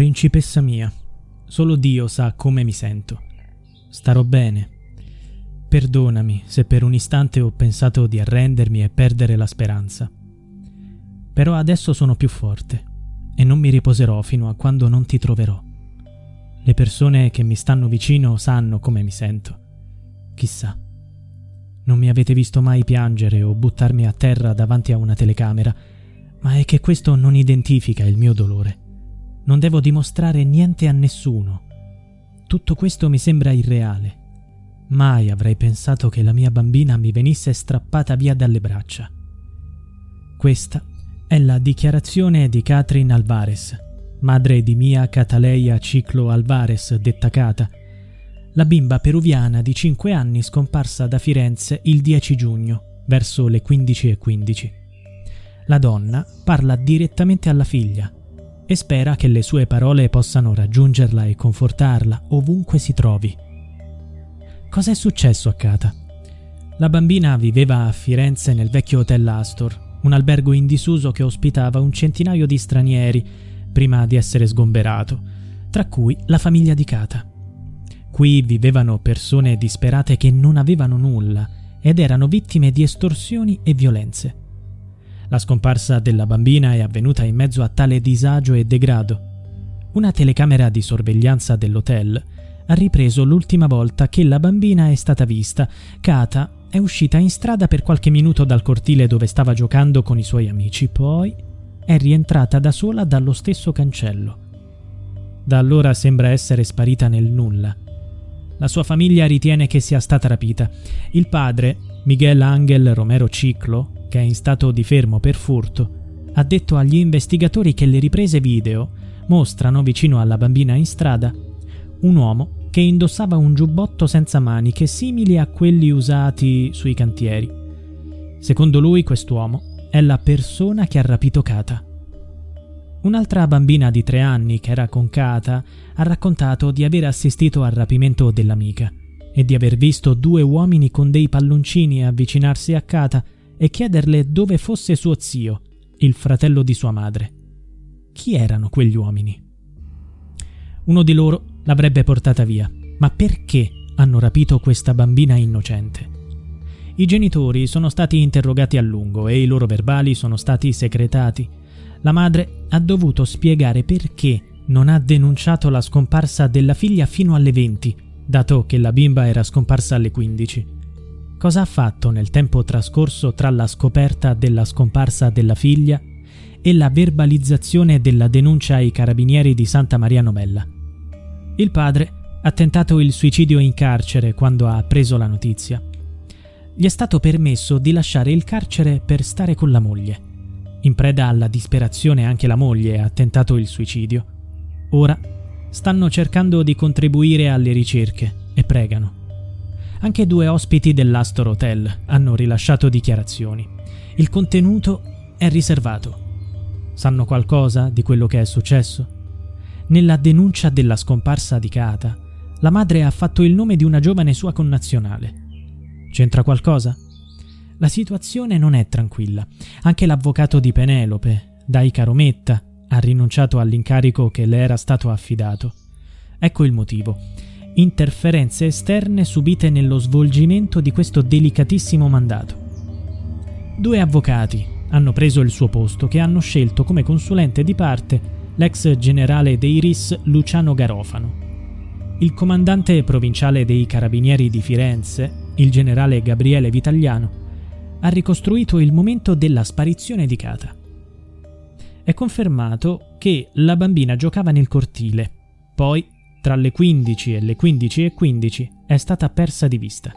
Principessa mia, solo Dio sa come mi sento. Starò bene. Perdonami se per un istante ho pensato di arrendermi e perdere la speranza. Però adesso sono più forte e non mi riposerò fino a quando non ti troverò. Le persone che mi stanno vicino sanno come mi sento. Chissà. Non mi avete visto mai piangere o buttarmi a terra davanti a una telecamera, ma è che questo non identifica il mio dolore. Non devo dimostrare niente a nessuno. Tutto questo mi sembra irreale. Mai avrei pensato che la mia bambina mi venisse strappata via dalle braccia. Questa è la dichiarazione di Catherine Alvarez, madre di Mia Cataleia Ciclo Alvarez, detta Cata, la bimba peruviana di 5 anni scomparsa da Firenze il 10 giugno, verso le 15.15. 15. La donna parla direttamente alla figlia e spera che le sue parole possano raggiungerla e confortarla ovunque si trovi. Cos'è successo a Cata? La bambina viveva a Firenze nel vecchio hotel Astor, un albergo in disuso che ospitava un centinaio di stranieri prima di essere sgomberato, tra cui la famiglia di Cata. Qui vivevano persone disperate che non avevano nulla ed erano vittime di estorsioni e violenze. La scomparsa della bambina è avvenuta in mezzo a tale disagio e degrado. Una telecamera di sorveglianza dell'hotel ha ripreso l'ultima volta che la bambina è stata vista. Kata è uscita in strada per qualche minuto dal cortile dove stava giocando con i suoi amici, poi è rientrata da sola dallo stesso cancello. Da allora sembra essere sparita nel nulla. La sua famiglia ritiene che sia stata rapita. Il padre, Miguel Angel Romero Ciclo, che è in stato di fermo per furto, ha detto agli investigatori che le riprese video mostrano vicino alla bambina in strada un uomo che indossava un giubbotto senza maniche simili a quelli usati sui cantieri. Secondo lui quest'uomo è la persona che ha rapito Kata. Un'altra bambina di tre anni che era con Kata ha raccontato di aver assistito al rapimento dell'amica e di aver visto due uomini con dei palloncini avvicinarsi a Kata e chiederle dove fosse suo zio, il fratello di sua madre. Chi erano quegli uomini? Uno di loro l'avrebbe portata via, ma perché hanno rapito questa bambina innocente? I genitori sono stati interrogati a lungo e i loro verbali sono stati secretati. La madre ha dovuto spiegare perché non ha denunciato la scomparsa della figlia fino alle 20, dato che la bimba era scomparsa alle 15. Cosa ha fatto nel tempo trascorso tra la scoperta della scomparsa della figlia e la verbalizzazione della denuncia ai carabinieri di Santa Maria Novella? Il padre ha tentato il suicidio in carcere quando ha appreso la notizia. Gli è stato permesso di lasciare il carcere per stare con la moglie. In preda alla disperazione anche la moglie ha tentato il suicidio. Ora stanno cercando di contribuire alle ricerche e pregano. Anche due ospiti dell'Astor Hotel hanno rilasciato dichiarazioni. Il contenuto è riservato. Sanno qualcosa di quello che è successo? Nella denuncia della scomparsa di Kata, la madre ha fatto il nome di una giovane sua connazionale. C'entra qualcosa? La situazione non è tranquilla. Anche l'avvocato di Penelope, Dai Carometta, ha rinunciato all'incarico che le era stato affidato. Ecco il motivo interferenze esterne subite nello svolgimento di questo delicatissimo mandato. Due avvocati hanno preso il suo posto che hanno scelto come consulente di parte l'ex generale dei RIS Luciano Garofano. Il comandante provinciale dei Carabinieri di Firenze, il generale Gabriele Vitagliano, ha ricostruito il momento della sparizione di Cata. È confermato che la bambina giocava nel cortile, poi tra le 15 e le 15 e 15 è stata persa di vista.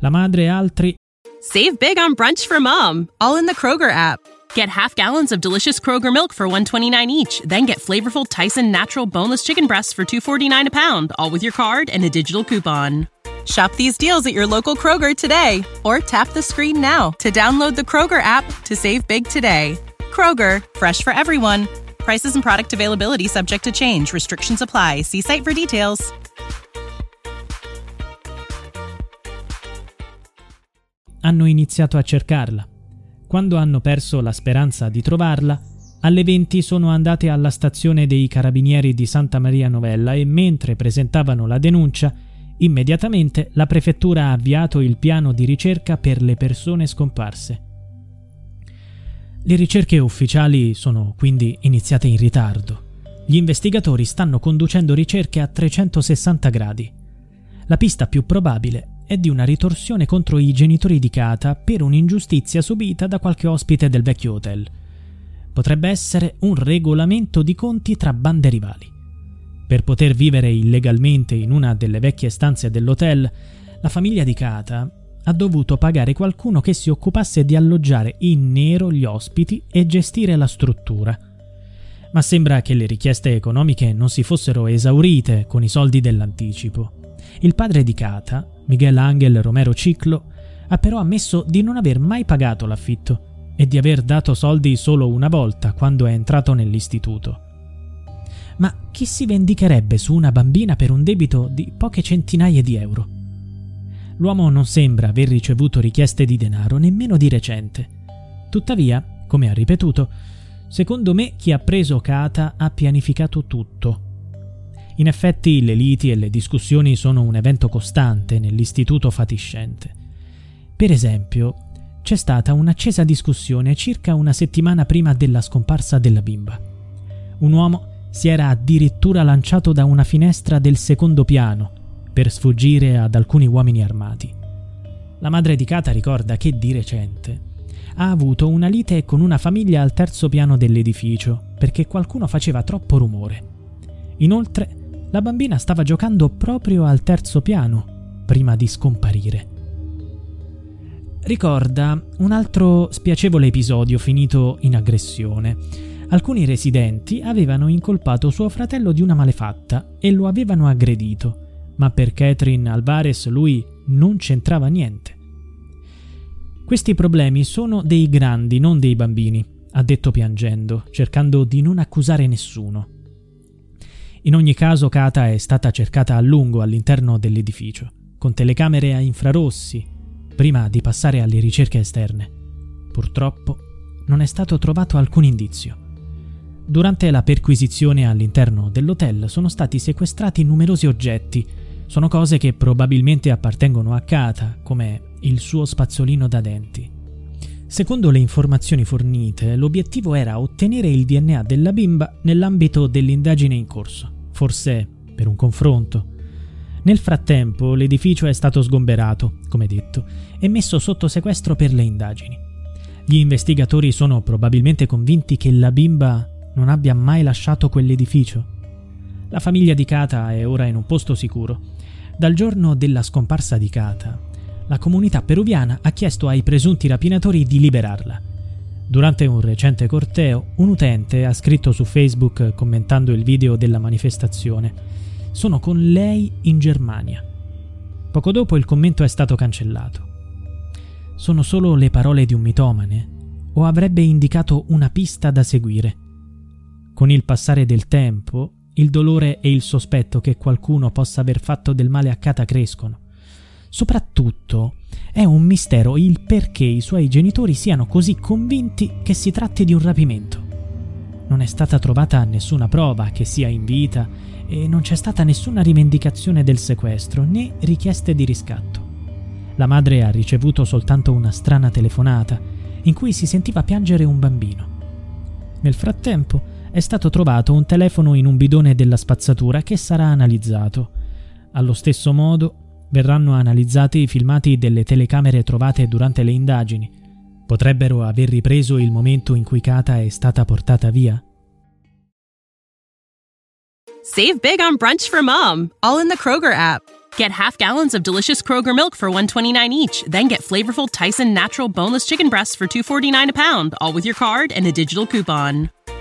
La madre e altri Save big on brunch for mom, all in the Kroger app. Get half gallons of delicious Kroger milk for 129 each, then get flavorful Tyson natural boneless chicken breasts for 249 a pound, all with your card and a digital coupon. Shop these deals at your local Kroger today or tap the screen now to download the Kroger app to save big today. Kroger, fresh for everyone. Prices and product availability subject to change. Restrictions apply. See site for details. Hanno iniziato a cercarla. Quando hanno perso la speranza di trovarla, alle 20 sono andate alla stazione dei carabinieri di Santa Maria Novella e mentre presentavano la denuncia, immediatamente la prefettura ha avviato il piano di ricerca per le persone scomparse. Le ricerche ufficiali sono quindi iniziate in ritardo. Gli investigatori stanno conducendo ricerche a 360 gradi. La pista più probabile è di una ritorsione contro i genitori di Kata per un'ingiustizia subita da qualche ospite del vecchio hotel. Potrebbe essere un regolamento di conti tra bande rivali. Per poter vivere illegalmente in una delle vecchie stanze dell'hotel, la famiglia di Kata ha dovuto pagare qualcuno che si occupasse di alloggiare in nero gli ospiti e gestire la struttura. Ma sembra che le richieste economiche non si fossero esaurite con i soldi dell'anticipo. Il padre di Kata Miguel Angel Romero Ciclo, ha però ammesso di non aver mai pagato l'affitto e di aver dato soldi solo una volta quando è entrato nell'istituto. Ma chi si vendicherebbe su una bambina per un debito di poche centinaia di euro? L'uomo non sembra aver ricevuto richieste di denaro nemmeno di recente. Tuttavia, come ha ripetuto, secondo me chi ha preso Kata ha pianificato tutto in effetti le liti e le discussioni sono un evento costante nell'istituto fatiscente. Per esempio, c'è stata un'accesa discussione circa una settimana prima della scomparsa della bimba. Un uomo si era addirittura lanciato da una finestra del secondo piano per sfuggire ad alcuni uomini armati. La madre di Kata ricorda che di recente ha avuto una lite con una famiglia al terzo piano dell'edificio perché qualcuno faceva troppo rumore. Inoltre la bambina stava giocando proprio al terzo piano, prima di scomparire. Ricorda un altro spiacevole episodio finito in aggressione. Alcuni residenti avevano incolpato suo fratello di una malefatta e lo avevano aggredito, ma per Catherine Alvarez lui non c'entrava niente. Questi problemi sono dei grandi, non dei bambini, ha detto piangendo, cercando di non accusare nessuno. In ogni caso Kata è stata cercata a lungo all'interno dell'edificio, con telecamere a infrarossi, prima di passare alle ricerche esterne. Purtroppo non è stato trovato alcun indizio. Durante la perquisizione all'interno dell'hotel sono stati sequestrati numerosi oggetti. Sono cose che probabilmente appartengono a Kata, come il suo spazzolino da denti. Secondo le informazioni fornite, l'obiettivo era ottenere il DNA della bimba nell'ambito dell'indagine in corso forse per un confronto. Nel frattempo l'edificio è stato sgomberato, come detto, e messo sotto sequestro per le indagini. Gli investigatori sono probabilmente convinti che la bimba non abbia mai lasciato quell'edificio. La famiglia di Kata è ora in un posto sicuro. Dal giorno della scomparsa di Kata, la comunità peruviana ha chiesto ai presunti rapinatori di liberarla. Durante un recente corteo, un utente ha scritto su Facebook commentando il video della manifestazione: Sono con lei in Germania. Poco dopo il commento è stato cancellato. Sono solo le parole di un mitomane? O avrebbe indicato una pista da seguire? Con il passare del tempo, il dolore e il sospetto che qualcuno possa aver fatto del male a Kata crescono. Soprattutto è un mistero il perché i suoi genitori siano così convinti che si tratti di un rapimento. Non è stata trovata nessuna prova che sia in vita e non c'è stata nessuna rivendicazione del sequestro né richieste di riscatto. La madre ha ricevuto soltanto una strana telefonata in cui si sentiva piangere un bambino. Nel frattempo è stato trovato un telefono in un bidone della spazzatura che sarà analizzato. Allo stesso modo verranno analizzati i filmati delle telecamere trovate durante le indagini. Potrebbero aver ripreso il momento in cui Kata è stata portata via? Save big on brunch for mom, all in the Kroger app. Get half gallons of delicious Kroger milk for 129 each, then get flavorful Tyson natural boneless chicken breasts for 249 a pound, all with your card and a digital coupon.